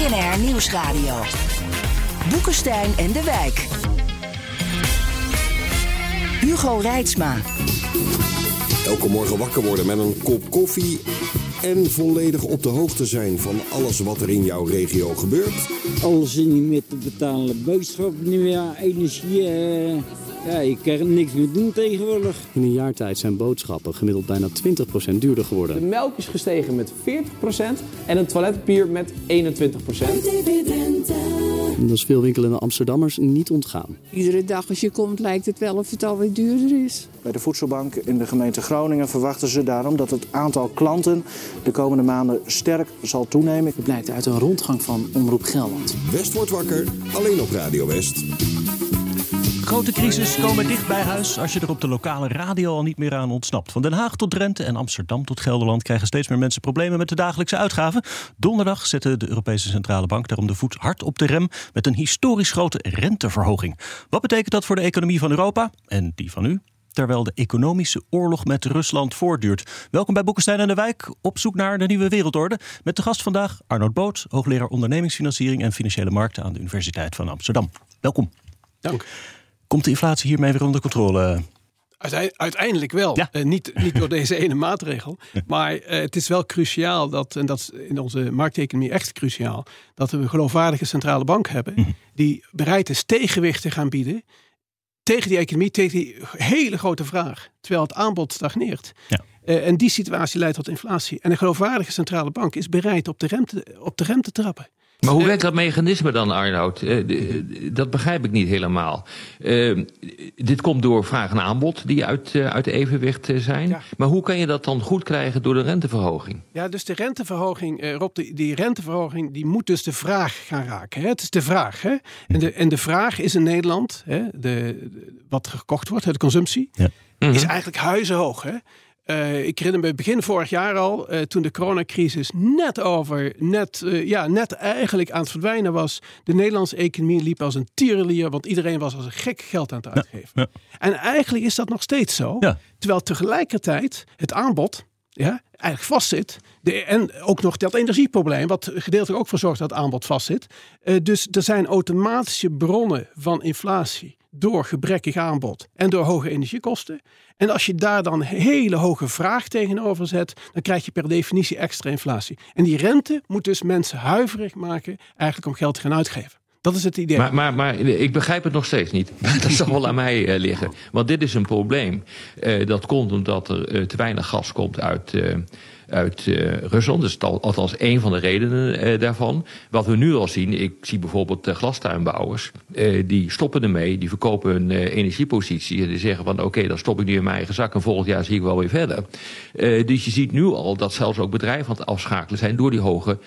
BNR Nieuwsradio. Boekenstein en de Wijk. Hugo Reitsma. Elke morgen wakker worden met een kop koffie en volledig op de hoogte zijn van alles wat er in jouw regio gebeurt. Alles niet meer te betalen. Boodschappen niet meer, energie. Uh, ja, ik kan niks meer doen tegenwoordig. In een jaar tijd zijn boodschappen gemiddeld bijna 20% duurder geworden. De melk is gestegen met 40% en een toiletpapier met 21%. Dat is veel winkelende Amsterdammers niet ontgaan. Iedere dag als je komt lijkt het wel of het alweer duurder is. Bij de voedselbank in de gemeente Groningen verwachten ze daarom dat het aantal klanten de komende maanden sterk zal toenemen. Het blijkt uit een rondgang van Omroep Gelderland. West wordt wakker, alleen op Radio West. Grote crisis komen dicht bij huis als je er op de lokale radio al niet meer aan ontsnapt. Van Den Haag tot Drenthe en Amsterdam tot Gelderland krijgen steeds meer mensen problemen met de dagelijkse uitgaven. Donderdag zette de Europese Centrale Bank daarom de voet hard op de rem met een historisch grote renteverhoging. Wat betekent dat voor de economie van Europa en die van u? terwijl de economische oorlog met Rusland voortduurt. Welkom bij Boekenstein en de Wijk, op zoek naar de nieuwe wereldorde. Met de gast vandaag Arnold Boot, hoogleraar ondernemingsfinanciering en financiële markten aan de Universiteit van Amsterdam. Welkom. Dank. Komt de inflatie hiermee weer onder controle? Uiteindelijk wel. Ja. Uh, niet, niet door deze ene maatregel. Maar uh, het is wel cruciaal dat, en dat is in onze markteconomie echt cruciaal, dat we een geloofwaardige centrale bank hebben mm. die bereid is tegenwicht te gaan bieden tegen die economie, tegen die hele grote vraag, terwijl het aanbod stagneert. Ja. Uh, en die situatie leidt tot inflatie. En een geloofwaardige centrale bank is bereid op de rem te, op de rem te trappen. Maar hoe werkt dat mechanisme dan, Arnoud? Uh, dat begrijp ik niet helemaal. Uh, dit komt door vraag en aanbod die uit, uh, uit evenwicht zijn. Ja. Maar hoe kan je dat dan goed krijgen door de renteverhoging? Ja, dus de renteverhoging, Rob, die, die, renteverhoging die moet dus de vraag gaan raken. Hè? Het is de vraag. Hè? En, de, en de vraag is in Nederland, hè, de, wat gekocht wordt, de consumptie, ja. is eigenlijk huizenhoog. Hè? Uh, ik herinner me begin vorig jaar al, uh, toen de coronacrisis net over, net, uh, ja, net eigenlijk aan het verdwijnen was. De Nederlandse economie liep als een tierenlier, want iedereen was als een gek geld aan het uitgeven. Ja, ja. En eigenlijk is dat nog steeds zo. Ja. Terwijl tegelijkertijd het aanbod ja, eigenlijk vastzit. De, en ook nog dat energieprobleem, wat gedeeltelijk ook voor zorgt dat het aanbod vastzit. dus er zijn automatische bronnen van inflatie door gebrekkig aanbod en door hoge energiekosten. En als je daar dan hele hoge vraag tegenover zet, dan krijg je per definitie extra inflatie. En die rente moet dus mensen huiverig maken eigenlijk om geld te gaan uitgeven. Dat is het idee. Maar, maar, maar ik begrijp het nog steeds niet. dat zal wel aan mij uh, liggen. Want dit is een probleem. Uh, dat komt omdat er uh, te weinig gas komt uit uit uh, Rusland. Dus althans één van de redenen uh, daarvan. Wat we nu al zien, ik zie bijvoorbeeld uh, glastuinbouwers. die stoppen ermee, die verkopen hun energiepositie. En die zeggen van oké, dan stop ik nu in mijn eigen zak en volgend jaar zie ik wel weer verder. dus je ziet nu al dat zelfs ook bedrijven aan het afschakelen zijn door die hoge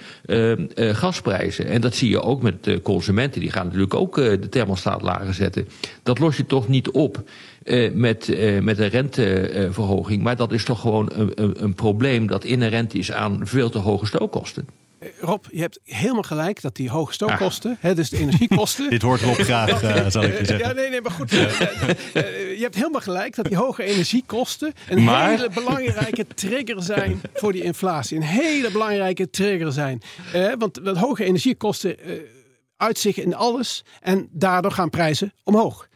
gasprijzen. En dat zie je ook met consumenten. Die gaan natuurlijk ook de thermostaat lager zetten. Dat los je toch niet op. Uh, met, uh, met een renteverhoging. Maar dat is toch gewoon een, een, een, probleem dat inherent is aan veel te hoge stookkosten. Eh, Rob, je hebt helemaal gelijk dat die hoge stookkosten, ah. hè, dus de energiekosten. Dit hoort Rob graag, zal ik je zeggen. Ja, nee, nee, maar goed. je hebt helemaal gelijk dat die hoge energiekosten een maar... hele belangrijke trigger zijn voor die inflatie. Een hele belangrijke trigger zijn. want dat hoge energiekosten uitzichten in alles en daardoor gaan prijzen omhoog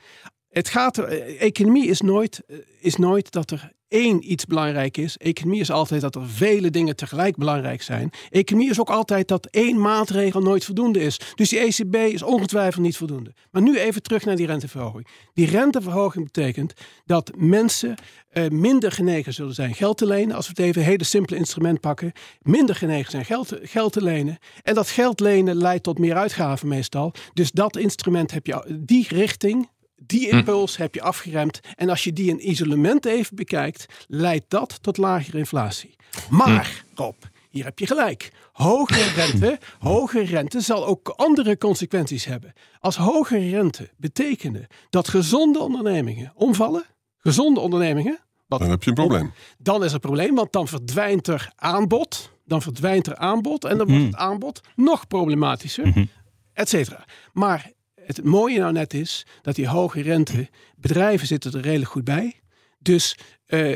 het gaat eh, economie is nooit, eh, is nooit dat er één iets belangrijk is. Economie is altijd dat er vele dingen tegelijk belangrijk zijn. Economie is ook altijd dat één maatregel nooit voldoende is. Dus die ECB is ongetwijfeld niet voldoende. Maar nu even terug naar die renteverhoging. Die renteverhoging betekent dat mensen uh, minder genegen zullen zijn geld te lenen. Als we het even een hele simpele instrument pakken. Minder genegen zijn geld, geld te lenen. En dat geld lenen leidt tot meer uitgaven meestal. Dus dat instrument heb je, die richting die hm. impuls heb je afgeremd. En als je die in isolement even bekijkt, leidt dat tot lagere inflatie. Maar, hm. Rob, hier heb je gelijk. Hogere rente, hogere rente zal ook andere consequenties hebben. Als hogere rente betekenen dat gezonde ondernemingen omvallen, gezonde ondernemingen. Wat, dan heb je een probleem. Dan is er een probleem, want dan verdwijnt er aanbod. Dan verdwijnt er aanbod en dan wordt hm. het aanbod nog problematischer, mm et cetera. Maar het mooie nou net is dat die hoge rente, bedrijven zitten er redelijk goed bij. Dus uh,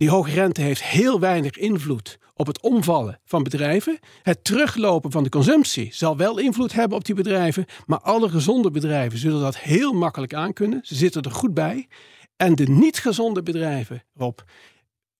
Die hoge rente heeft heel weinig invloed op het omvallen van bedrijven. Het teruglopen van de consumptie zal wel invloed hebben op die bedrijven. Maar alle gezonde bedrijven zullen dat heel makkelijk aankunnen. Ze zitten er goed bij. En de niet gezonde bedrijven, Rob,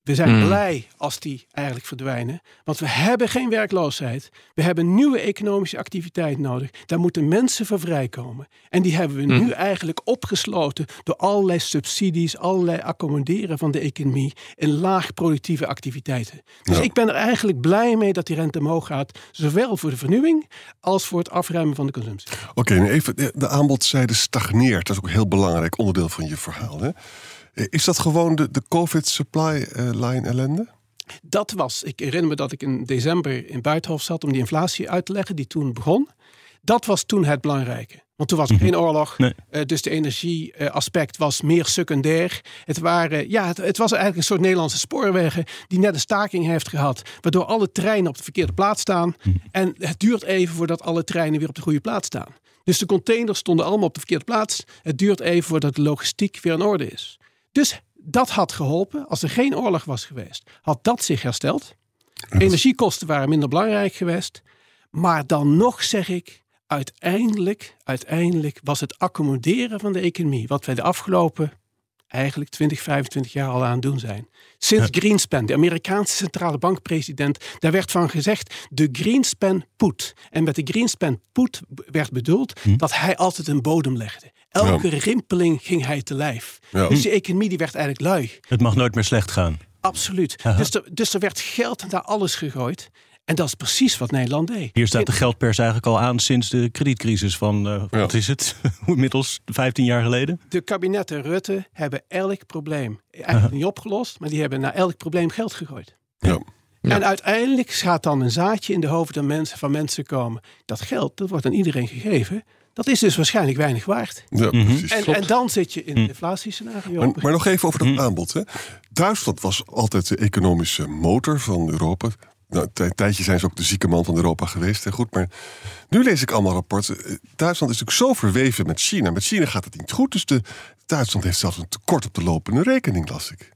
we zijn Hmm. blij als die eigenlijk verdwijnen. Want we hebben geen werkloosheid. We hebben nieuwe economische activiteit nodig. Daar moeten mensen voor vrijkomen. En die hebben we Hmm. nu eigenlijk opgesloten door allerlei subsidies, allerlei accommoderen van de economie in laag productieve activiteiten. Dus Ja. ik ben er eigenlijk blij mee dat die rente omhoog gaat. Zowel voor de vernieuwing als voor het afruimen van de consumptie. Oké, nu even, de, de aanbodzijde stagneert. Dat is ook een heel belangrijk onderdeel van je verhaal. Hè? Is dat gewoon de, de COVID-supply eh, line ellende? Dat was, ik herinner me dat ik in december in Buitenhof zat om die inflatie uit te leggen die toen begon. Dat was toen het belangrijke. Want toen was er geen oorlog, eh, dus de energieaspect was meer secundair. Het, waren, ja, het, het was eigenlijk een soort Nederlandse spoorwegen die net een staking heeft gehad, waardoor alle treinen op de verkeerde plaats staan. En het duurt even voordat alle treinen weer op de goede plaats staan. Dus de containers stonden allemaal op de verkeerde plaats. Het duurt even voordat de logistiek weer in orde is. Dus dat had geholpen. Als er geen oorlog was geweest, had dat zich hersteld. Energiekosten waren minder belangrijk geweest. Maar dan nog zeg ik, uiteindelijk, uiteindelijk was het accommoderen van de economie, wat wij de afgelopen eigenlijk 20, 25 jaar al aan het doen zijn. Sinds Greenspan, de Amerikaanse centrale bankpresident, daar werd van gezegd de Greenspan put. En met de Greenspan put werd bedoeld dat hij altijd een bodem legde. Elke rimpeling ging hij te lijf. Ja. Dus de economie die werd eigenlijk lui. Het mag nooit meer slecht gaan. Absoluut. Aha. Dus er, dus er werd geld naar alles gegooid. En dat is precies wat Nederland deed. Hier staat de geldpers eigenlijk al aan sinds de kredietcrisis van, eh, wat is het, inmiddels 15 jaar geleden? De kabinetten Rutte hebben elk probleem eigenlijk niet opgelost, maar die hebben naar elk probleem geld gegooid. En uiteindelijk gaat dan een zaadje in de hoofden mensen, van mensen komen. Dat geld, dat wordt aan iedereen gegeven. Dat is dus waarschijnlijk weinig waard. Ja, precies. En, en dan zit je in een inflatiescenario. Maar, maar nog even over dat aanbod. Hè. Duitsland was altijd de economische motor van Europa. Nou, een tij- tijdje zijn ze ook de zieke man van Europa geweest. Hè. Goed, maar nu lees ik allemaal rapporten. Eh, Duitsland is natuurlijk zo verweven met China. Met China gaat het niet goed. Dus de, Duitsland heeft zelfs een tekort op de lopende rekening, las ik.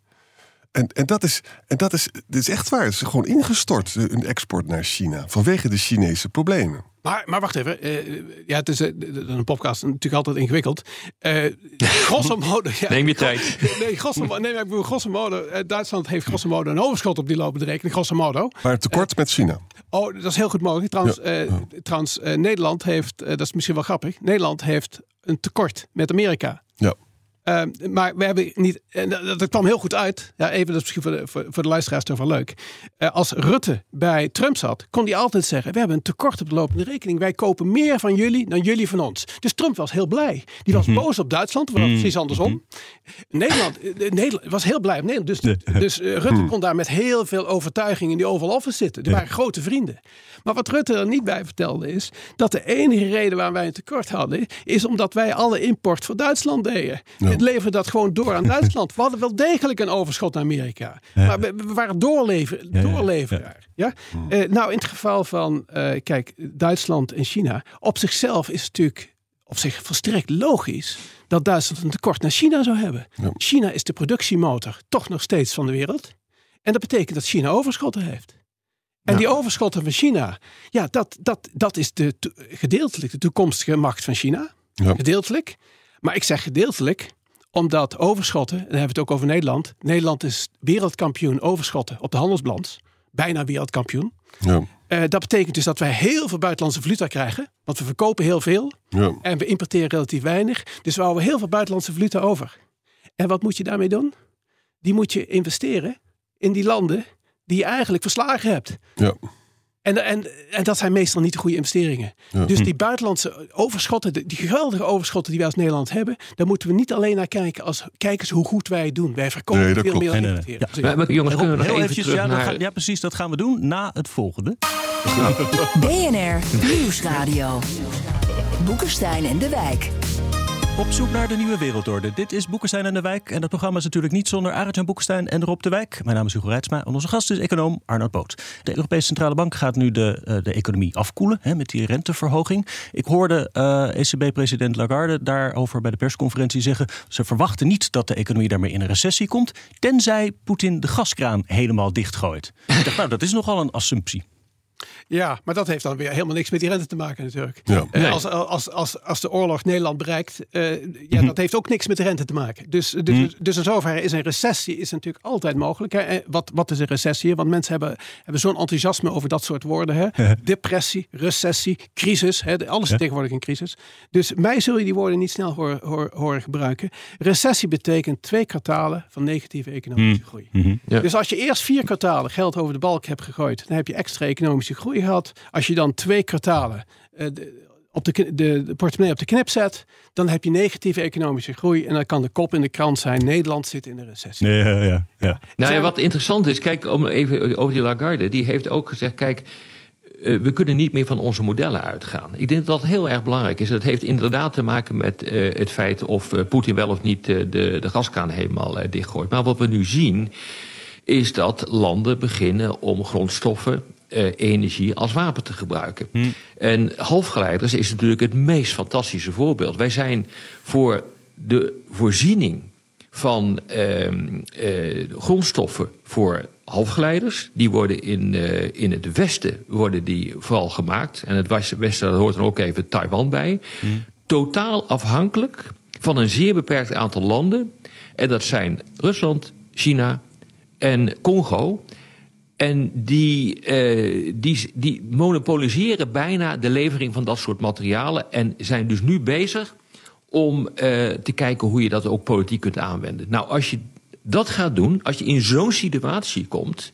En, en, dat, is, en dat, is, dit is echt waar. Het is gewoon ingestort, de- een export naar China. Vanwege de Chinese problemen. Maar, maar wacht even. eh, ja, het is eh, een podcast natuurlijk altijd ingewikkeld. Eh grosso modo. Ja, Neem je tijd. Nee, grosso modo, nee, maar ik bedoel, grosso modo. eh, Duitsland heeft grosso modo een overschot op die lopende rekening. Grosso modo. Maar een tekort met China. Oh, dat is heel goed mogelijk. Trouwens, Ja, eh, trouwens eh, Nederland heeft, eh, dat is misschien wel grappig. Nederland heeft een tekort met Amerika. Ja. Eh, maar we hebben niet, en dat, dat kwam heel goed uit. Ja, even, dat is misschien voor de, voor, voor de luisteraars toch wel leuk. Eh, als Rutte bij Trump zat, kon hij altijd zeggen: We hebben een tekort op de lopende rekening. Wij kopen meer van jullie dan jullie van ons. Dus Trump was heel blij. Die was boos op Duitsland, maar precies andersom. Nederland, eh, Nederland was heel blij op Nederland. Dus, dus eh, Rutte kon daar met heel veel overtuiging in die Oval Office zitten. Die waren grote vrienden. Maar wat Rutte er niet bij vertelde is dat de enige reden waarom wij een tekort hadden, is omdat wij alle import voor Duitsland deden. Het leverde dat gewoon door aan Duitsland. We hadden wel degelijk een overschot naar Amerika. Maar we, we waren doorlever, ja, doorleveraar. Ja? Eh, nou, in het geval van, eh, kijk, Duitsland en China. Op zichzelf is het natuurlijk op zich volstrekt logisch dat Duitsland een tekort naar China zou hebben. China is de productiemotor toch nog steeds van de wereld. En dat betekent dat China overschotten heeft. En die overschotten van China, ja, dat, dat, dat is de, gedeeltelijk de toekomstige macht van China. Gedeeltelijk. Maar ik zeg gedeeltelijk, omdat overschotten, en dan hebben we het ook over Nederland. Nederland is wereldkampioen overschotten op de handelsbalans. Bijna wereldkampioen. Ja. Eh, dat betekent dus dat wij heel veel buitenlandse valuta krijgen. Want we verkopen heel veel. Ja. En we importeren relatief weinig. Dus we houden heel veel buitenlandse valuta over. En wat moet je daarmee doen? Die moet je investeren in die landen die je eigenlijk verslagen hebt. Ja. En, en, en dat zijn meestal niet de goede investeringen. Ja. Dus die buitenlandse overschotten, die geweldige overschotten die wij als Nederland hebben, daar moeten we niet alleen naar kijken als kijk eens hoe goed wij het doen. Wij verkopen Nee, veel meer dan Nee, nee, nee. importeren. Ja. Maar, jongens, kunnen we nog even eventjes, ja, naar... ja, precies, dat gaan we doen na het volgende. BNR Nieuwsradio. Boekenstein en de Wijk. Op zoek naar de nieuwe wereldorde. Dit is Boekenstein en de Wijk. En dat programma is natuurlijk niet zonder Arend Boekenstein en Rob de Wijk. Mijn naam is Hugo Reitsma en onze gast is econoom Arnoud Boot. De Europese Centrale Bank gaat nu de, uh, de economie afkoelen hè, met die renteverhoging. Ik hoorde ECB-president Lagarde daarover bij de persconferentie zeggen... ze verwachten niet dat de economie daarmee in een recessie komt... tenzij Poetin de gaskraan helemaal dichtgooit. Ik dacht, nou, dat is nogal een assumptie. Ja, maar dat heeft dan weer helemaal niks met die rente te maken natuurlijk. Ja. Uh, als, als, als, als de oorlog Nederland bereikt, uh, ja, dat heeft ook niks met de rente te maken. Dus, dus, Mhm. dus in zoverre is een recessie is natuurlijk altijd mogelijk. Hè. En Wat, wat is een recessie? Want mensen hebben, hebben zo'n enthousiasme over dat soort woorden. Hè. Depressie, recessie, crisis. Hè. Alles is tegenwoordig een crisis. Dus mij zul je die woorden niet snel horen, horen, horen gebruiken. Recessie betekent twee kwartalen van negatieve economische Mhm. groei. Dus als je eerst vier kwartalen geld over de balk hebt gegooid, dan heb je extra economische groei gehad. Als je dan twee kwartalen eh, de, op de, de, de portemonnee op de knip zet, dan heb je negatieve economische groei. En dan kan de kop in de krant zijn: Nederland zit in een recessie. Ja, ja, ja. Nou ja, wat interessant is, kijk, om even over die Lagarde, die heeft ook gezegd, kijk, eh, we kunnen niet meer van onze modellen uitgaan. Ik denk dat dat heel erg belangrijk is. Dat heeft inderdaad te maken met eh, het feit of eh, Poetin wel of niet de, de gaskraan helemaal dichtgooit. Maar wat we nu zien, is dat landen beginnen om grondstoffen, eh, energie als wapen te gebruiken. En halfgeleiders is natuurlijk het meest fantastische voorbeeld. Wij zijn voor de voorziening van ehm, eh, grondstoffen voor halfgeleiders. Die worden in, eh, in het westen worden die vooral gemaakt. En het westen daar hoort dan ook even Taiwan bij. Totaal afhankelijk van een zeer beperkt aantal landen. En dat zijn Rusland, China en Congo. En die, eh, die, die monopoliseren bijna de levering van dat soort materialen. En zijn dus nu bezig om eh, te kijken hoe je dat ook politiek kunt aanwenden. Nou, als je dat gaat doen, als je in zo'n situatie komt.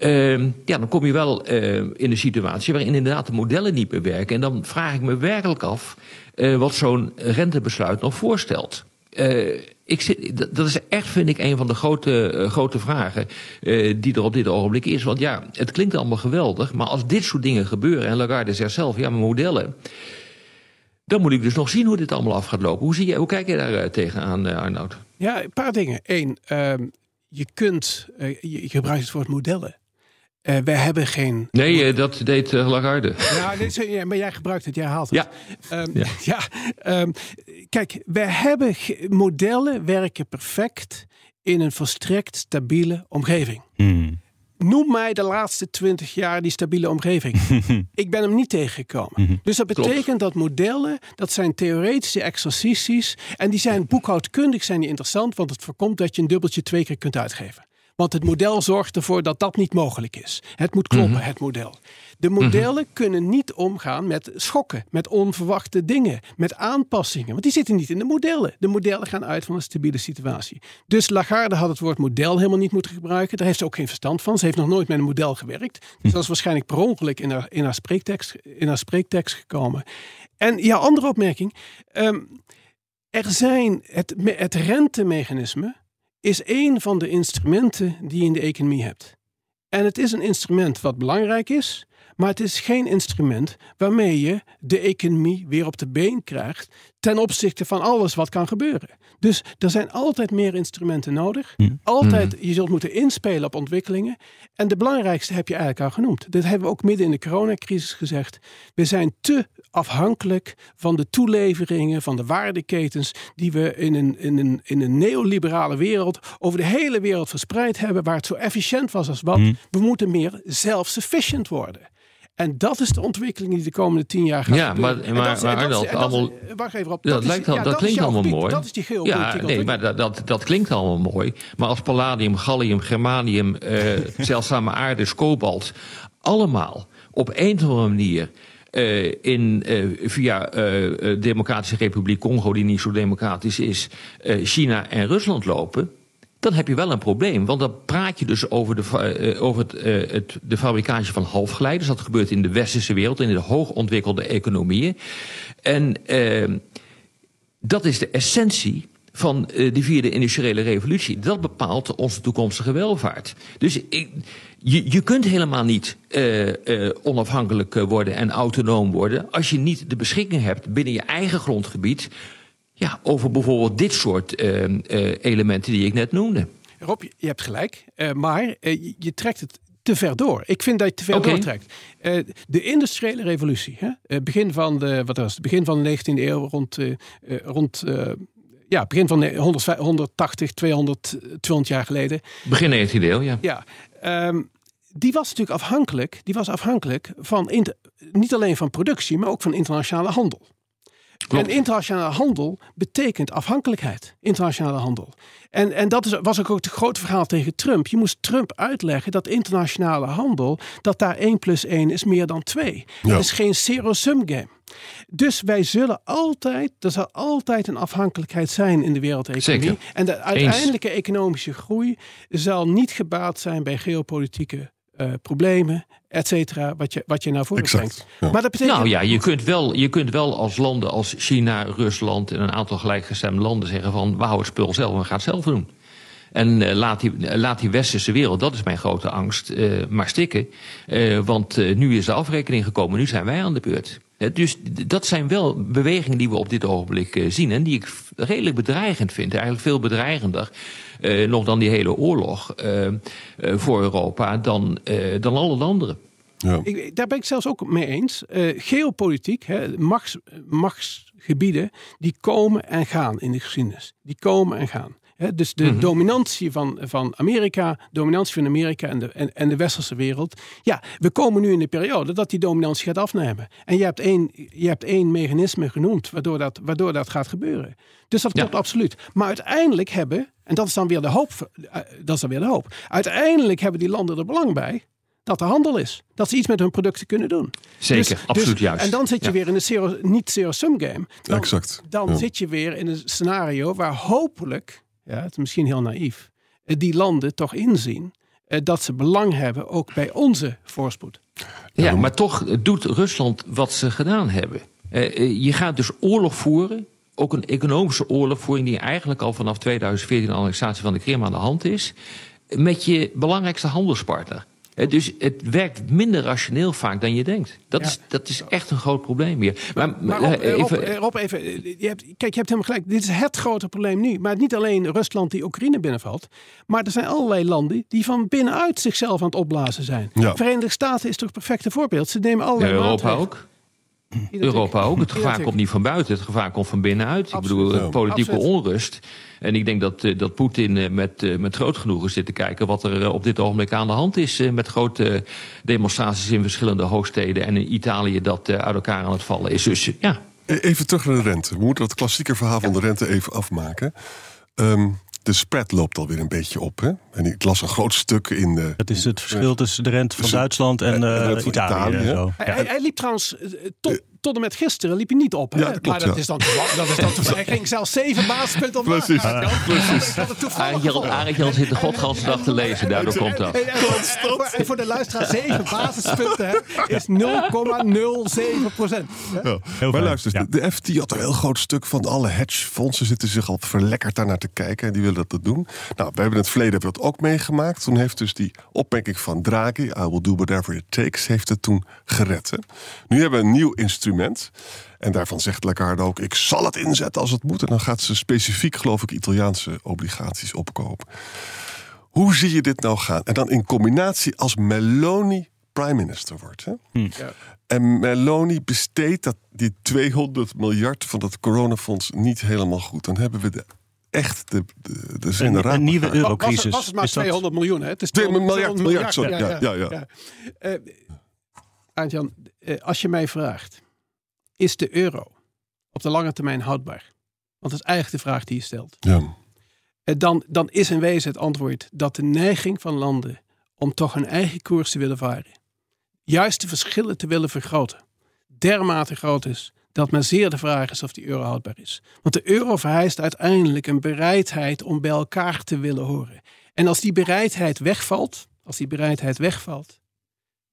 eh, ja, dan kom je wel eh, in een situatie waarin inderdaad de modellen niet meer werken. En dan vraag ik me werkelijk af wat zo'n rentebesluit nog voorstelt. Ik dat- is echt, vind ik, een van de grote, eh, grote vragen eh, die er op dit ogenblik is. Want ja, het klinkt allemaal geweldig, maar als dit soort dingen gebeuren, en Lagarde zegt zelf, ja, mijn modellen, dan moet ik dus nog zien hoe dit allemaal af gaat lopen. Hoe, zie jij, hoe kijk je daar eh, tegenaan, eh, Arnoud? Ja, een paar dingen. Eén, ehm, je kunt, je, je gebruikt het woord modellen. Eh wij hebben geen. Nee, eh, dat deed eh, Lagarde. Ja, ja, maar jij gebruikt het, jij haalt het. Ja. Ehm, Ja. ja. ehm, kijk, wij hebben modellen werken perfect in een volstrekt stabiele omgeving. Noem mij de laatste twintig jaar die stabiele omgeving. Ik ben hem niet tegengekomen. Dus dat betekent dat modellen, dat zijn theoretische exercities. En die zijn boekhoudkundig zijn die interessant, want het voorkomt dat je een dubbeltje twee keer kunt uitgeven. Want het model zorgt ervoor dat dat niet mogelijk is. Het moet kloppen, het model. De modellen kunnen niet omgaan met schokken, met onverwachte dingen, met aanpassingen. Want die zitten niet in de modellen. De modellen gaan uit van een stabiele situatie. Dus Lagarde had het woord model helemaal niet moeten gebruiken. Daar heeft ze ook geen verstand van. Ze heeft nog nooit met een model gewerkt. Dus dat is waarschijnlijk per ongeluk in haar, in haar, spreektekst, in haar spreektekst gekomen. En ja, andere opmerking. Ehm, er zijn het, het rentemechanisme is een van de instrumenten die je in de economie hebt. En het is een instrument wat belangrijk is, maar het is geen instrument waarmee je de economie weer op de been krijgt ten opzichte van alles wat kan gebeuren. Dus er zijn altijd meer instrumenten nodig. Altijd, je zult moeten inspelen op ontwikkelingen. En de belangrijkste heb je eigenlijk al genoemd. Dat hebben we ook midden in de coronacrisis gezegd. We zijn te afhankelijk van de toeleveringen, van de waardeketens die we in een, in een, in een neoliberale wereld over de hele wereld verspreid hebben, waar het zo efficiënt was als wat. We moeten meer self-sufficient worden. En dat is de ontwikkeling die de komende tien jaar gaat Ja, gebeuren. maar- En maar- dat is- maar en dat is- Arnold, dat allemaal- Wacht even op. Dat, is- lijkt al, ja, dat, klinkt allemaal gebied. mooi. Dat is die Ja, nee, maar dat, dat, dat klinkt allemaal mooi. Maar als palladium, gallium, germanium, eh, zeldzame aarde, kobalt... allemaal op een of andere manier... eh, in, eh, via eh, eh, Democratische Republiek Congo, die niet zo democratisch is, eh, China en Rusland lopen, dan heb je wel een probleem. Want dan praat je dus over de, eh, over het, eh, het, de fabricage van halfgeleiders. Dat gebeurt in de westerse wereld, in de hoogontwikkelde economieën. En eh, dat is de essentie van eh, de vierde industriële revolutie. Dat bepaalt onze toekomstige welvaart. Dus ik, je, je kunt helemaal niet onafhankelijk worden en autonoom worden... als je niet de beschikking hebt binnen je eigen grondgebied... ja, over bijvoorbeeld dit soort uh, uh, elementen die ik net noemde. Rob, je hebt gelijk, uh, maar je trekt het te ver door. Ik vind dat je te ver okay. doortrekt. de industriële revolutie, hè? begin van de, wat was het? begin van de 19e eeuw, rond, rond ja, begin van de 100, 180, 200, 200 jaar geleden. Begin 19e eeuw, ja. Ja, um, die was natuurlijk afhankelijk, die was afhankelijk van niet alleen van productie, maar ook van internationale handel. Klopt. En internationale handel betekent afhankelijkheid. Internationale handel. En, en dat is, was ook het grote verhaal tegen Trump. Je moest Trump uitleggen dat internationale handel, dat daar 1 plus 1 is meer dan 2. Ja. Het is geen zero-sum game. Dus wij zullen altijd, er zal altijd een afhankelijkheid zijn in de wereldeconomie. Zeker. En de uiteindelijke economische groei zal niet gebaat zijn bij geopolitieke uh, problemen, et cetera, wat je, wat je naar voren brengt. Ja. Maar dat betekent... Nou ja, je kunt, wel, je kunt wel als landen als China, Rusland en een aantal gelijkgestemde landen zeggen van we houden het spul zelf en we gaan het zelf doen. En uh, laat, die, laat die westerse wereld, dat is mijn grote angst, uh, maar stikken. want nu is de afrekening gekomen, nu zijn wij aan de beurt. Dus dat zijn wel bewegingen die we op dit ogenblik zien. En die ik redelijk bedreigend vind. Eigenlijk veel bedreigender uh, nog dan die hele oorlog uh, uh, voor Europa dan, dan alle anderen. Ja. Ik, daar ben ik zelfs ook mee eens. geopolitiek, hè, machts, machtsgebieden, die komen en gaan in de geschiedenis. Die komen en gaan dus de mm -hmm. dominantie van, van Amerika, dominantie van Amerika en de, en, en, de westerse wereld. Ja, we komen nu in de periode dat die dominantie gaat afnemen. En je hebt één, je hebt één mechanisme genoemd waardoor dat, waardoor dat gaat gebeuren. Dus dat klopt absoluut. Maar uiteindelijk hebben, en dat is dan weer de hoop, eh, dat is dan weer de hoop. Uiteindelijk hebben die landen er belang bij dat er handel is. Dat ze iets met hun producten kunnen doen. Zeker, dus, absoluut dus, juist. En dan zit je weer in een zero, niet zero-sum game. Dan, exact. Dan ja. zit je weer in een scenario waar hopelijk ja, het is misschien heel naïef, eh, die landen toch inzien eh, dat ze belang hebben ook bij onze voorspoed. Ja, maar toch doet Rusland wat ze gedaan hebben. Je gaat dus oorlog voeren, ook een economische oorlogvoering die eigenlijk al vanaf 2014 de annexatie van de Krim aan de hand is, met je belangrijkste handelspartner. Dus het werkt minder rationeel vaak dan je denkt. Dat, ja. is, dat is echt een groot probleem hier. Maar, maar Rob, even, Rob, even je hebt, kijk, je hebt helemaal gelijk. Dit is het grote probleem nu. Maar niet alleen Rusland die Oekraïne binnenvalt. Maar er zijn allerlei landen die van binnenuit zichzelf aan het opblazen zijn. Ja. Verenigde Staten is toch een perfecte voorbeeld. Ze nemen allerlei ja, Europa maatregelen. ook. Europa ook. Het gevaar komt niet van buiten, het gevaar komt van binnenuit. Absoluut. Ik bedoel, politieke Absoluut. onrust. En ik denk dat, dat Poetin met, met groot genoegen zit te kijken wat er op dit ogenblik aan de hand is. Met grote demonstraties in verschillende hoofdsteden en in Italië dat uit elkaar aan het vallen is. Dus ja. Even terug naar de rente. We moeten dat klassieke verhaal van de rente even afmaken. Um, de spread loopt alweer een beetje op. Hè? En ik las een groot stuk in de. Het is het verschil tussen de rente van Duitsland en, uh, Italië. Italië en zo. Hij, hij, hij, liep trouwens tot, tot en met gisteren liep hij niet op. Hè? Ja, dat klopt, maar dat ja. is dan, dat is dan toevallig. Hij ging zelfs zeven basispunten op. Precies, Ja, precies. Zit de godgansdag te lezen, daardoor komt dat. En, en, voor, en voor de luisteraar, zeven basispunten hè, is 0,07 procent. Maar luister, de, FT had een heel groot stuk van alle hedgefondsen zitten zich al verlekkerd daarnaar te kijken en die willen dat doen. Nou, we hebben in het verleden hebben we dat ook meegemaakt. Toen heeft dus die opmerking van Draghi, I will do whatever it takes, heeft het toen gered. Hè? Nu hebben we een nieuw instrument. En daarvan zegt Lagarde ook, ik zal het inzetten als het moet. En dan gaat ze specifiek, geloof ik, Italiaanse obligaties opkopen. Hoe zie je dit nou gaan? En dan in combinatie als Meloni prime minister wordt. Hè? Hm. Ja. En Meloni besteedt dat, die 200 miljard van dat coronafonds niet helemaal goed. Dan hebben we de, echt de, de, de zin Een, een nieuwe eurocrisis. Was, was het maar Is dat- 200 miljoen, hè? Het is Twee 200 miljard, miljard, sorry. Ja, ja, ja. Eh, eh, als je mij vraagt, is de euro op de lange termijn houdbaar? Want dat is eigenlijk de vraag die je stelt. Ja. Eh, dan, dan is in wezen het antwoord dat de neiging van landen om toch hun eigen koers te willen varen, juist de verschillen te willen vergroten, dermate groot is dat men zeer de vraag is of die euro houdbaar is. Want de euro vereist uiteindelijk een bereidheid om bij elkaar te willen horen. En als die bereidheid wegvalt, als die bereidheid wegvalt,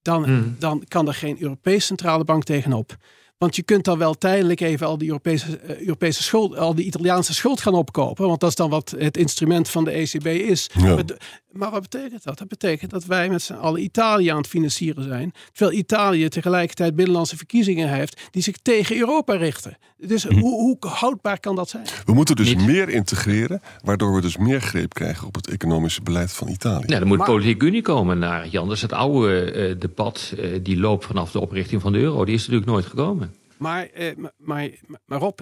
dan, Hmm. dan kan er geen Europese centrale bank tegenop. Want je kunt dan wel tijdelijk even al die Europese, eh, Europese schuld, al die Italiaanse schuld gaan opkopen. Want dat is dan wat het instrument van de ECB is. Ja. Maar wat betekent dat? Dat betekent dat wij met z'n allen Italië aan het financieren zijn. Terwijl Italië tegelijkertijd binnenlandse verkiezingen heeft die zich tegen Europa richten. Dus Mhm. hoe, hoe houdbaar kan dat zijn? We moeten dus meer integreren, waardoor we dus meer greep krijgen op het economische beleid van Italië. Nou, er moet Maar- politieke unie komen naar Jan. Dat is het oude eh, debat eh, die loopt vanaf de oprichting van de euro. Die is natuurlijk nooit gekomen. Maar, eh, maar, maar, maar Rob,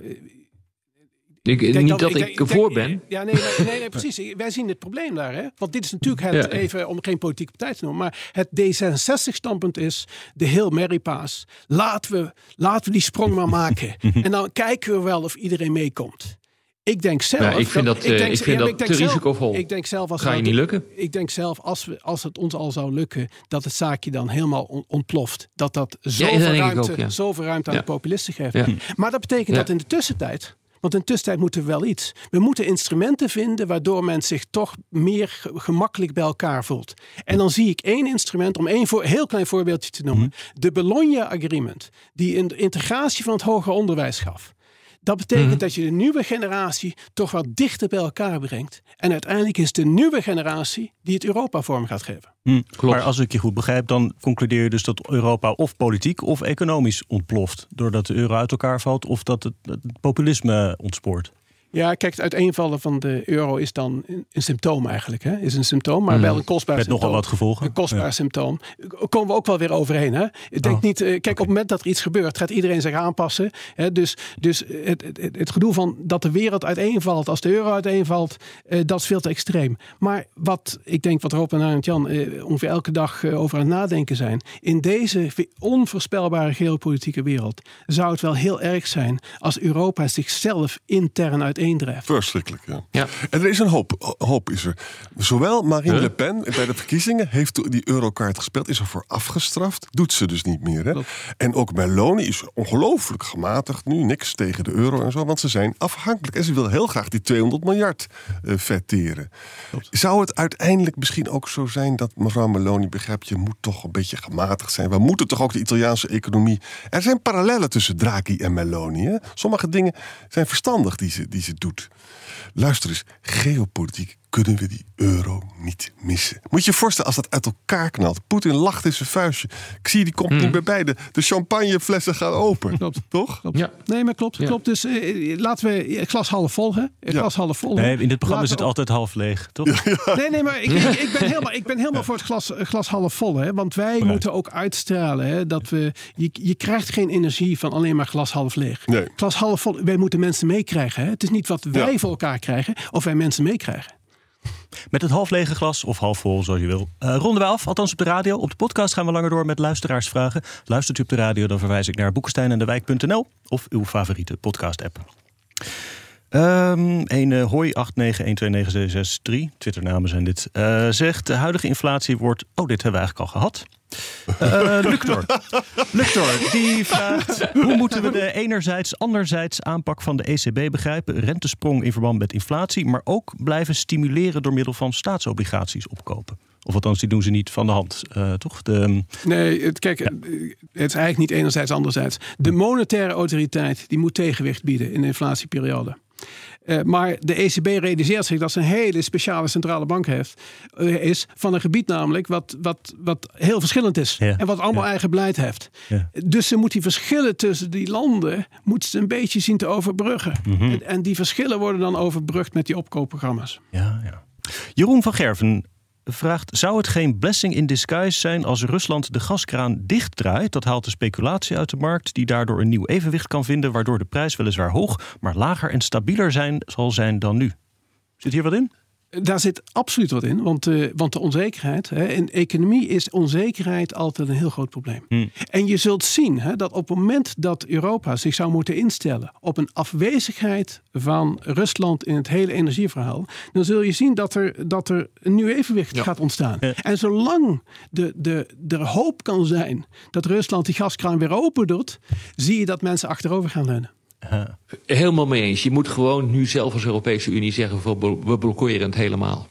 Ik, denk niet dat ik, denk- ervoor denk- ben. Ja, nee, nee, nee, nee, precies. Wij zien het probleem daar. Hè? Want dit is natuurlijk het, Ja. even om geen politieke partij te noemen, maar het D66-standpunt is de heel Marypaas. Laten we, laten we die sprong maar maken. en dan kijken we wel of iedereen meekomt. Ik denk zelf. Ja, ik vind dat, eh, ik vind dat denk te zelf- risicovol. Ik denk zelf als Ga je niet lukken. Ik denk zelf als, we, als het ons al zou lukken, dat het zaakje dan helemaal on- ontploft. Dat dat zoveel denk ik ruimte, ook, zoveel ruimte aan de populisten geeft. Maar dat betekent dat in de tussentijd. Want in de tussentijd moeten we wel iets. We moeten instrumenten vinden waardoor men zich toch meer ge- gemakkelijk bij elkaar voelt. En dan zie ik één instrument, om één voor, heel klein voorbeeldje te noemen. De Bologna Agreement, die een integratie van het hoger onderwijs gaf. Dat betekent Mhm. dat je de nieuwe generatie toch wat dichter bij elkaar brengt. En uiteindelijk is de nieuwe generatie die het Europa vorm gaat geven. Hm. Maar als ik je goed begrijp, dan concludeer je dus dat Europa of politiek of economisch ontploft. Doordat de euro uit elkaar valt of dat het, het populisme ontspoort. Ja, kijk, het uiteenvallen van de euro is dan een, een symptoom eigenlijk. Hè? Is een symptoom, maar Mhm. wel een kostbaar Met symptoom. nogal wat gevolgen. Een kostbaar Ja. symptoom. Komen we ook wel weer overheen. Hè? Ik denk Oh, niet, eh, kijk, op het moment dat er iets gebeurt, gaat iedereen zich aanpassen. Hè? Dus, dus het, het, het, gedoe van dat de wereld uiteenvalt als de euro uiteenvalt, eh, dat is veel te extreem. Maar wat ik denk, wat Rob en Arend Jan eh, ongeveer elke dag eh, over aan het nadenken zijn. In deze onvoorspelbare geopolitieke wereld zou het wel heel erg zijn als Europa zichzelf intern uiteendrijft. Verschrikkelijk, ja. Ja. En er is een hoop, hoop is er. Zowel Marine Huh? Le Pen bij de verkiezingen heeft die eurokaart gespeeld, is ervoor afgestraft. Doet ze dus niet meer. Hè? En ook Meloni is ongelooflijk gematigd nu, niks tegen de euro en zo, want ze zijn afhankelijk. En ze wil heel graag die 200 miljard eh vetteren. Zou het uiteindelijk misschien ook zo zijn dat mevrouw Meloni begrijpt, je moet toch een beetje gematigd zijn. We moeten toch ook de Italiaanse economie. Er zijn parallellen tussen Draghi en Meloni. Hè? Sommige dingen zijn verstandig die ze, die ze doet. Luister eens, geopolitiek kunnen we die euro niet missen. Moet je je voorstellen als dat uit elkaar knalt. Poetin lacht in zijn vuistje. Ik zie die komt niet meer bij. De, de champagneflessen gaan open. Toch? Ja. Nee, maar klopt. Ja. klopt. Dus eh, laten we het glas half vol, hè? Glas half vol. Nee, in dit programma is het altijd half leeg, toch? Nee, nee, maar ik, ik, ik ben helemaal, ik ben helemaal voor het glas, eh, glas half vol. Hè? Want wij moeten ook uitstralen hè, dat we. Je, je krijgt geen energie van alleen maar glas half leeg. Nee. Glas half vol. Wij moeten mensen meekrijgen. Hè? Het is niet wat wij Ja. voor elkaar krijgen, of wij mensen meekrijgen. Met het half lege glas of half vol, zoals je wil. Eh, ronden wij af, althans op de radio. Op de podcast gaan we langer door met luisteraarsvragen. Luistert u op de radio, dan verwijs ik naar Boekenstein en de Wijk.nl of uw favoriete podcast-app. Ehm een uh, hoi 8912963, Twitternamen zijn dit, eh, zegt de huidige inflatie wordt... Oh, dit hebben we eigenlijk al gehad. Eh Luctor. Luctor, die vraagt... Hoe moeten we de enerzijds, anderzijds aanpak van de ECB begrijpen? Rentesprong in verband met inflatie, maar ook blijven stimuleren door middel van staatsobligaties opkopen. Of althans, die doen ze niet van de hand, uh, toch? De, Nee, het, kijk, het is eigenlijk niet enerzijds, anderzijds. De monetaire autoriteit die moet tegenwicht bieden in de inflatieperiode. Uh, maar de ECB realiseert zich dat ze een hele speciale centrale bank heeft, uh, is van een gebied namelijk wat, wat, wat heel verschillend is. Ja, en wat allemaal ja. eigen beleid heeft. Ja. Dus ze moet die verschillen tussen die landen moet ze een beetje zien te overbruggen. Mhm. en, en die verschillen worden dan overbrugd met die opkoopprogramma's. Ja, ja. Jeroen van Gerven vraagt: zou het geen blessing in disguise zijn als Rusland de gaskraan dichtdraait? Dat haalt de speculatie uit de markt, die daardoor een nieuw evenwicht kan vinden, waardoor de prijs weliswaar hoog, maar lager en stabieler zijn, zal zijn dan nu. Zit hier wat in? Daar zit absoluut wat in, want, uh, want de onzekerheid. Hè, in economie is onzekerheid altijd een heel groot probleem. Hmm. En je zult zien hè, dat op het moment dat Europa zich zou moeten instellen op een afwezigheid van Rusland in het hele energieverhaal, dan zul je zien dat er, dat er een nieuw evenwicht ja. gaat ontstaan. Ja. En zolang de, de, er hoop kan zijn dat Rusland die gaskraan weer open doet, zie je dat mensen achterover gaan leunen. Helemaal mee eens. Je moet gewoon nu zelf als Europese Unie zeggen: we blokkeren het helemaal.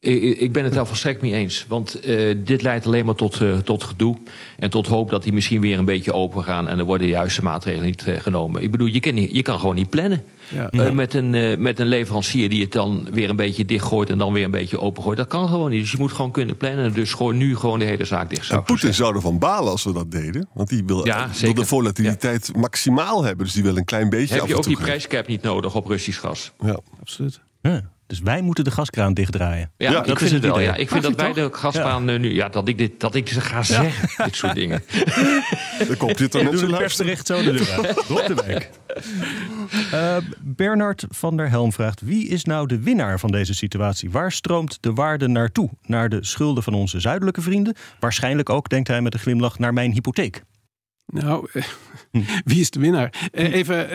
Ik, ik ben het daar volstrekt mee eens. Want uh, dit leidt alleen maar tot, uh, tot gedoe. En tot hoop dat die misschien weer een beetje open gaan. En er worden de juiste maatregelen niet uh, genomen. Ik bedoel, je kan, niet, je kan gewoon niet plannen. Ja. Ja. met, een, met een leverancier die het dan weer een beetje dichtgooit. En dan weer een beetje opengooit. Dat kan gewoon niet. Dus je moet gewoon kunnen plannen. Dus gewoon nu gewoon de hele zaak dicht. En Poetin zou ervan balen als we dat deden. Want die wil, ja, wil de volatiliteit maximaal hebben. Dus die wil een klein beetje Heb je ook die prijscap niet nodig op Russisch gas? Ja, absoluut. Dus wij moeten de gaskraan dichtdraaien. Ja, ja ik vind het wel. Ja. Ik vind dat wij de gaskraan ja. nu... Ja, dat ik dit, dat ik ze ga zeggen, dit soort dingen. Dan komt dit dan net zo persbericht zo de deur de week. Uh, Bernard van der Helm vraagt... Wie is nou de winnaar van deze situatie? Waar stroomt de waarde naartoe? Naar de schulden van onze zuidelijke vrienden? Waarschijnlijk ook, denkt hij met een glimlach, naar mijn hypotheek. Nou, wie is de winnaar? Even,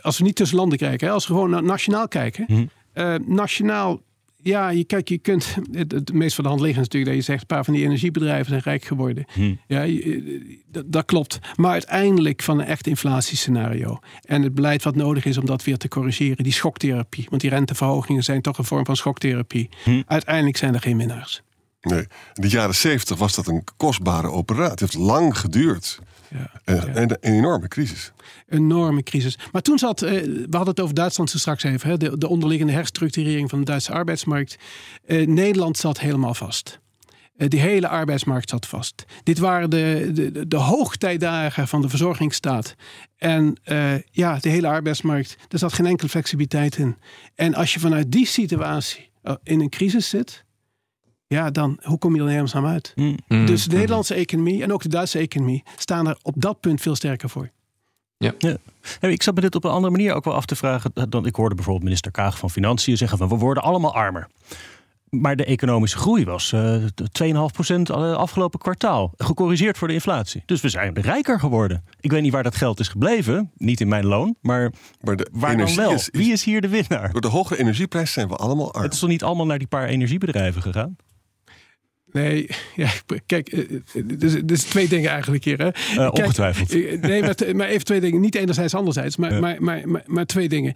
als we niet tussen landen kijken, hè, als we gewoon nationaal kijken... Uh, nationaal, ja, je, kijk, je kunt. Het, het meest van de hand liggen natuurlijk dat je zegt: een paar van die energiebedrijven zijn rijk geworden. Hm. Ja, je, dat, dat, klopt. Maar uiteindelijk van een echt inflatiescenario. En het beleid wat nodig is om dat weer te corrigeren, die schoktherapie. Want die renteverhogingen zijn toch een vorm van schoktherapie. Hm. Uiteindelijk zijn er geen winnaars. Nee, in de jaren zeventig was dat een kostbare operatie. Het heeft lang geduurd. Ja, en, en, een enorme crisis. Enorme crisis. Maar toen zat, uh, we hadden het over Duitsland straks even, hè, de, de, onderliggende herstructurering van de Duitse arbeidsmarkt. Uh, Nederland zat helemaal vast. Uh, die hele arbeidsmarkt zat vast. Dit waren de, de, de hoogtijdagen van de verzorgingsstaat. En ja, de hele arbeidsmarkt, er zat geen enkele flexibiliteit in. En als je vanuit die situatie in een crisis zit, ja, dan hoe kom je er helemaal uit? Mm. mm. Dus de Nederlandse economie en ook de Duitse economie staan er op dat punt veel sterker voor. Ja. ja. Ik zat me dit op een andere manier ook wel af te vragen. Dan, ik hoorde bijvoorbeeld minister Kaag van Financiën zeggen van we worden allemaal armer. Maar de economische groei was uh, 2,5% afgelopen kwartaal. Gecorrigeerd voor de inflatie. Dus we zijn rijker geworden. Ik weet niet waar dat geld is gebleven. Niet in mijn loon. Maar, maar de waar dan wel? Is, is, Wie is hier de winnaar? Door de hogere energieprijs zijn we allemaal arm. Het is toch niet allemaal naar die paar energiebedrijven gegaan? Nee, ja, kijk, dus, dus twee dingen eigenlijk hier. Hè. Uh, ongetwijfeld. Kijk, nee, maar, maar, even twee dingen. Niet enerzijds, anderzijds. Maar, maar, maar, maar, maar, twee dingen.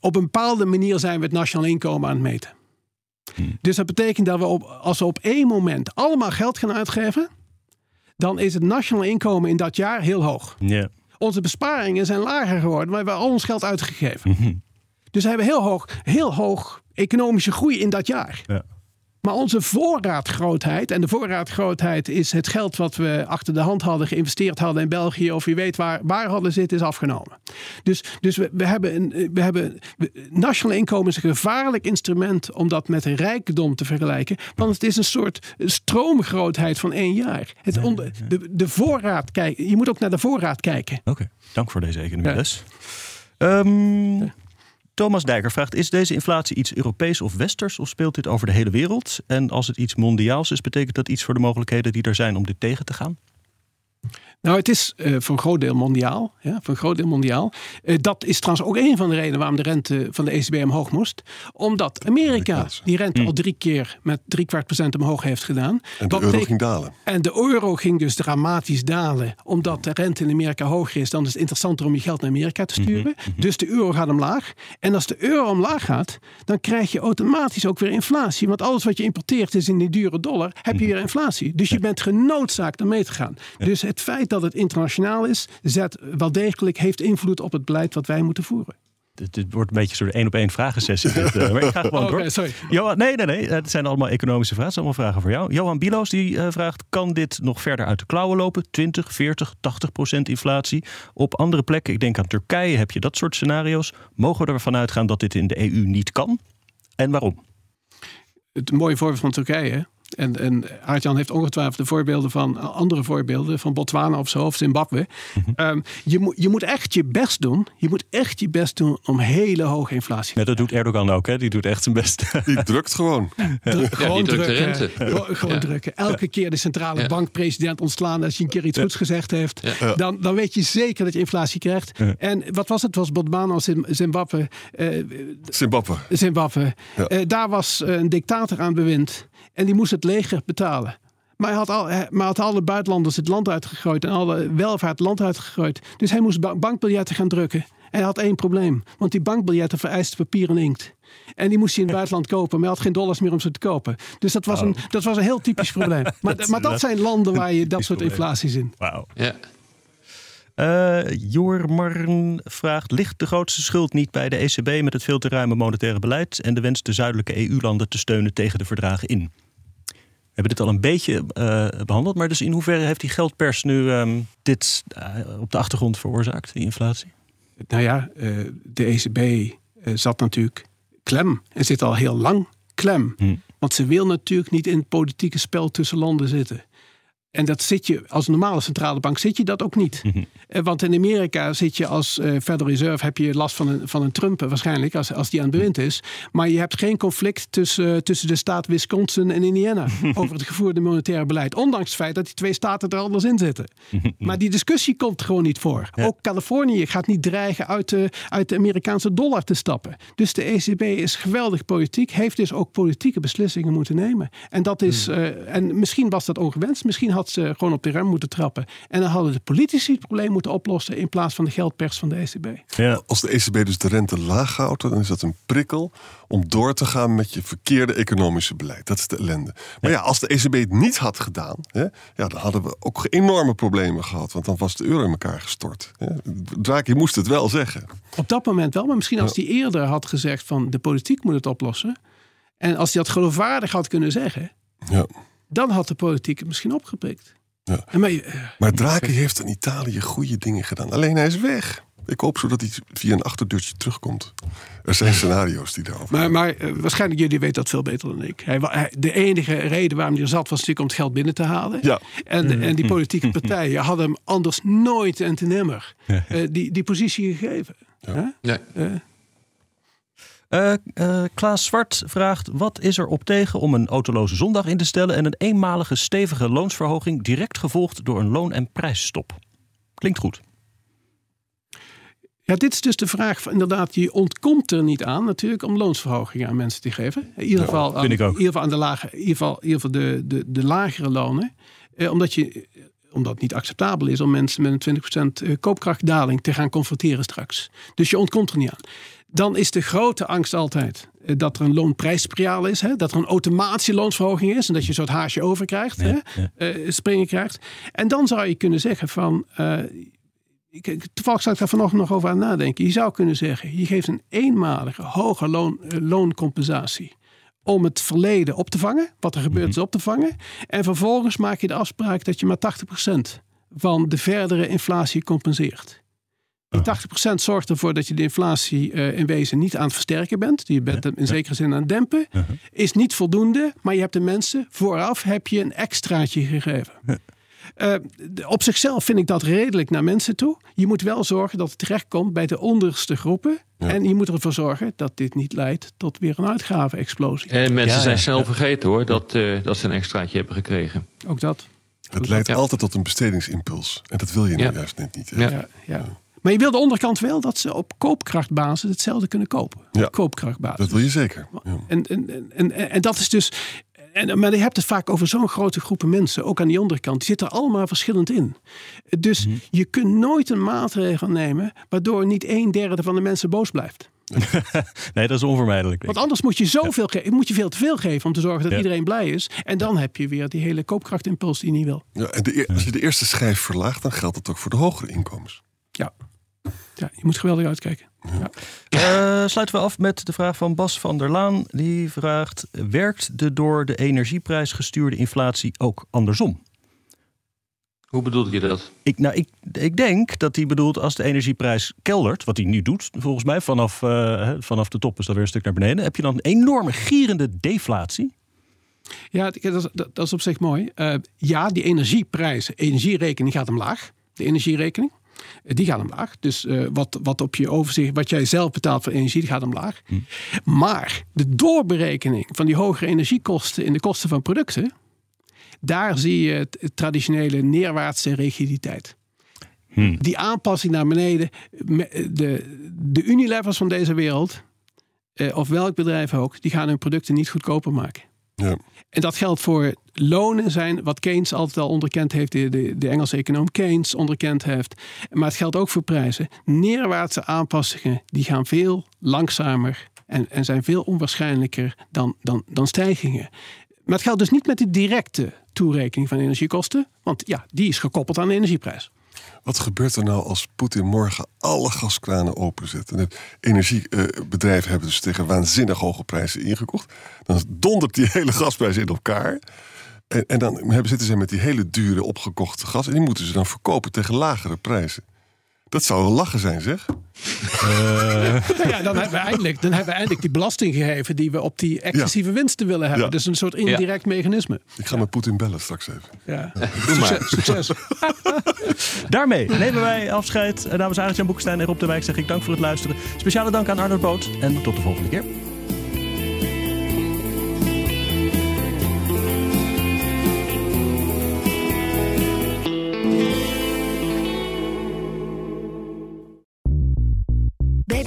Op een bepaalde manier zijn we het nationaal inkomen aan het meten. Hmm. Dus dat betekent dat we op, als we op één moment allemaal geld gaan uitgeven, dan is het nationaal inkomen in dat jaar heel hoog. Yeah. Onze besparingen zijn lager geworden, maar we hebben al ons geld uitgegeven. Mm Dus we hebben heel hoog, heel hoog economische groei in dat jaar. Ja. Maar onze voorraadgrootheid, en de voorraadgrootheid is het geld wat we achter de hand hadden geïnvesteerd hadden in België, of wie weet waar, waar hadden zitten, is afgenomen. Dus, dus we, we hebben een we hebben, nationaal inkomen is een gevaarlijk instrument om dat met een rijkdom te vergelijken. Want het is een soort stroomgrootheid van één jaar. Het onder, de, de voorraad kijken. Je moet ook naar de voorraad kijken. Oké, dank voor deze economie-les. Ja. Um, Thomas Dijker vraagt: Is deze inflatie iets Europees of Westers of speelt dit over de hele wereld? En als het iets mondiaals is, betekent dat iets voor de mogelijkheden die er zijn om dit tegen te gaan? Nou, het is uh, voor een groot deel mondiaal. Ja, voor een groot deel mondiaal. Uh, dat is trouwens ook een van de redenen waarom de rente van de ECB omhoog moest. Omdat Amerika die rente al drie keer met drie kwart procent omhoog heeft gedaan. En de euro ging dalen. En de euro ging dus dramatisch dalen. Omdat de rente in Amerika hoger is, dan is het interessanter om je geld naar Amerika te sturen. Mm -hmm. Dus de euro gaat omlaag. En als de euro omlaag gaat, dan krijg je automatisch ook weer inflatie. Want alles wat je importeert is in die dure dollar, heb je weer inflatie. Dus je bent genoodzaakt om mee te gaan. Dus het feit dat het internationaal is, zet wel degelijk heeft invloed op het beleid wat wij moeten voeren. Het, wordt een beetje een soort één op één vragensessie. Dit, uh, maar ik ga gewoon okay, sorry. Johan, nee, nee, nee. Het zijn allemaal economische vragen. Het zijn allemaal vragen voor jou. Johan Biloos die uh, vraagt: kan dit nog verder uit de klauwen lopen? 20, 40, 80 procent inflatie. Op andere plekken, ik denk aan Turkije, heb je dat soort scenario's. Mogen we ervan uitgaan dat dit in de EU niet kan? En waarom? Het mooie voorbeeld van Turkije en, en Aartjan heeft ongetwijfeld de voorbeelden van andere voorbeelden, van Botswana of zo, of Zimbabwe. Mhm. um, je, moet, je moet echt je best doen. Je moet echt je best doen om hele hoge inflatie te ja, Dat doet Erdogan ook, hè? Die doet echt zijn best. Die drukt gewoon. Dru gewoon drukken. Gewoon ja. drukken. Elke keer de centrale bankpresident ontslaan als je een keer iets goeds gezegd heeft. Dan, dan weet je zeker dat je inflatie krijgt. En wat was het? het was Botswana of Zimbabwe. Uh, Zimbabwe. Zimbabwe. Uh, daar was een dictator aan bewind. En die moest het leger betalen. Maar hij had, al, hij- maar had alle buitenlanders het land uitgegooid en alle welvaart het land uitgegooid. Dus hij moest ba- bankbiljetten gaan drukken. En hij had één probleem, want die bankbiljetten vereisten papier en inkt. En die moest hij in het buitenland kopen, maar hij had geen dollars meer om ze te kopen. Dus dat was, een, dat was een heel typisch probleem. Maar, maar dat zijn landen waar je dat soort inflaties in. Wauw. Ja. Eh Jormarn vraagt: Ligt de grootste schuld niet bij de ECB met het veel te ruime monetaire beleid en de wens de zuidelijke EU-landen te steunen tegen de verdragen in? We hebben dit al een beetje eh, behandeld, maar dus in hoeverre heeft die geldpers nu ehm, dit eh, op de achtergrond veroorzaakt, die inflatie? Nou ja, de ECB zat natuurlijk klem en zit al heel lang klem. Want ze wil natuurlijk niet in het politieke spel tussen landen zitten. En dat zit je als normale centrale bank zit je dat ook niet. Eh, Want in Amerika zit je als eh, Federal Reserve heb je last van een, van een Trump eh, waarschijnlijk als, als die aan het bewind is. Maar je hebt geen conflict tussen, tussen de staat Wisconsin en Indiana over het gevoerde monetaire beleid. Ondanks het feit dat die twee staten er anders in zitten. Maar die discussie komt gewoon niet voor. Ook Californië gaat niet dreigen uit de, uit de Amerikaanse dollar te stappen. Dus de ECB is geweldig politiek, heeft dus ook politieke beslissingen moeten nemen. En, dat is, eh, en misschien was dat ongewenst, misschien had ze gewoon op de rem moeten trappen. En dan hadden de politici het probleem moeten oplossen in plaats van de geldpers van de ECB. Als de ECB dus de rente laag houdt, dan is dat een prikkel om door te gaan met je verkeerde economische beleid. Dat is de ellende. Maar ja, als de ECB het niet had gedaan, hè, ja, dan hadden we ook enorme problemen gehad. Want dan was de euro in elkaar gestort. Hè. Moest het wel zeggen. Op dat moment wel, maar misschien als hij eerder had gezegd van de politiek moet het oplossen. En als hij dat geloofwaardig had kunnen zeggen, Ja. Dan had de politiek het misschien opgepikt. Ja. En maar, eh, Maar Draghi heeft in Italië goede dingen gedaan. Alleen hij is weg. Ik hoop zo dat hij via een achterdeurtje terugkomt. Er zijn scenario's die daarover Maar, maar eh, waarschijnlijk jullie weten dat veel beter dan ik. Hij, hij- de enige reden waarom hij er zat was natuurlijk om het geld binnen te halen. Ja. En, en die politieke partijen hadden hem anders nooit en te nimmer eh, die, die positie gegeven. Nee. Eh, Eh Klaas Zwart vraagt: Wat is er op tegen om een autoloze zondag in te stellen en een eenmalige stevige loonsverhoging direct gevolgd door een loon- en prijsstop? Klinkt goed. Ja, dit is dus de vraag. Inderdaad, je ontkomt er niet aan natuurlijk om loonsverhogingen aan mensen te geven. In ieder Ja, geval, aan. In ieder geval aan de, lage, in ieder geval, in ieder geval de, de, de lagere lonen. Eh, omdat, je, omdat het niet acceptabel is om mensen met een 20% koopkrachtdaling te gaan confronteren straks. Dus je ontkomt er niet aan. Dan is de grote angst altijd eh, dat er een loonprijsspiraal is. Hè? Dat er een automatische loonsverhoging is. En dat je een soort haasje over krijgt. hè? Eh, springen krijgt. En dan zou je kunnen zeggen van... eh, ik, toevallig zat ik daar vanochtend nog over aan nadenken. Je zou kunnen zeggen, je geeft een eenmalige hoge loon, eh, looncompensatie om het verleden op te vangen, wat er gebeurd is op te vangen. En vervolgens maak je de afspraak dat je maar 80% van de verdere inflatie compenseert. Die 80% zorgt ervoor dat je de inflatie eh, in wezen niet aan het versterken bent. Je bent hem in zekere zin aan het dempen. Is niet voldoende, maar je hebt de mensen vooraf heb je een extraatje gegeven. Eh, de- op zichzelf vind ik dat redelijk naar mensen toe. Je moet wel zorgen dat het terechtkomt bij de onderste groepen. En je moet ervoor zorgen dat dit niet leidt tot weer een uitgave-explosie. En mensen Ja, zijn ja. snel vergeten hoor, dat, eh, dat ze een extraatje hebben gekregen. Ook dat. Het leidt altijd tot een bestedingsimpuls. En dat wil je nou juist net niet. Ja. Ja, Maar je wil de onderkant wel dat ze op koopkrachtbasis hetzelfde kunnen kopen. Ja. Koopkrachtbasis. Dat wil je zeker. Ja. En, en, en, en, en dat is dus. En, maar je hebt het vaak over zo'n grote groepen mensen, ook aan die onderkant. Die zitten er allemaal verschillend in. Dus je kunt nooit een maatregel nemen waardoor niet een derde van de mensen boos blijft. nee, dat is onvermijdelijk. Want anders moet je zoveel ge- moet je veel te veel geven om te zorgen dat Ja. iedereen blij is. En dan heb je weer die hele koopkrachtimpuls die je niet wil. Ja, en de, e- als je de eerste schijf verlaagt, dan geldt dat ook voor de hogere inkomens. Ja. Ja, je moet geweldig uitkijken. Ja. Eh, sluiten we af met de vraag van Bas van der Laan. Die vraagt: Werkt de door de energieprijs gestuurde inflatie ook andersom? Hoe bedoel je dat? Ik, nou, ik, ik denk dat hij bedoelt als de energieprijs keldert, wat hij nu doet, volgens mij, vanaf, eh, hè, vanaf de top is dat weer een stuk naar beneden. Heb je dan een enorme gierende deflatie? Ja, dat is, dat, dat is op zich mooi. Eh, ja, die energieprijs, energierekening gaat omlaag. De energierekening, die gaat omlaag. Dus eh, wat, wat op je overzicht, wat jij zelf betaalt voor energie, die gaat omlaag. Maar de doorberekening van die hogere energiekosten in de kosten van producten, daar zie je het, het traditionele neerwaartse rigiditeit. Die aanpassing naar beneden, de, de Unilevers van deze wereld, eh, of welk bedrijf ook, die gaan hun producten niet goedkoper maken. Ja. En dat geldt voor lonen zijn wat Keynes altijd al onderkend heeft, de, de, de Engelse econoom Keynes onderkend heeft. Maar het geldt ook voor prijzen. Neerwaartse aanpassingen die gaan veel langzamer en, en zijn veel onwaarschijnlijker dan, dan, dan stijgingen. Maar het geldt dus niet met de directe toerekening van energiekosten, want ja, die is gekoppeld aan de energieprijs. Wat gebeurt er nou als Poetin morgen alle gaskranen openzet? En het energiebedrijven hebben dus tegen waanzinnig hoge prijzen ingekocht. Dan dondert die hele gasprijs in elkaar. En, en dan hebben, zitten ze met die hele dure opgekochte gas. En die moeten ze dan verkopen tegen lagere prijzen. Dat zou een lachen zijn, zeg. Uh. ja, dan hebben, we eindelijk, dan hebben we eindelijk die belasting gegeven die we op die excessieve winsten willen hebben. Ja. Dus een soort indirect ja. mechanisme. Ik ga met Poetin bellen straks even. Ja. Doe maar. Succes. Daarmee nemen wij afscheid. Namens Arend-Jan Boekestein en Rob de Wijk zeg ik dank voor het luisteren. Speciale dank aan Arnold Boot en tot de volgende keer.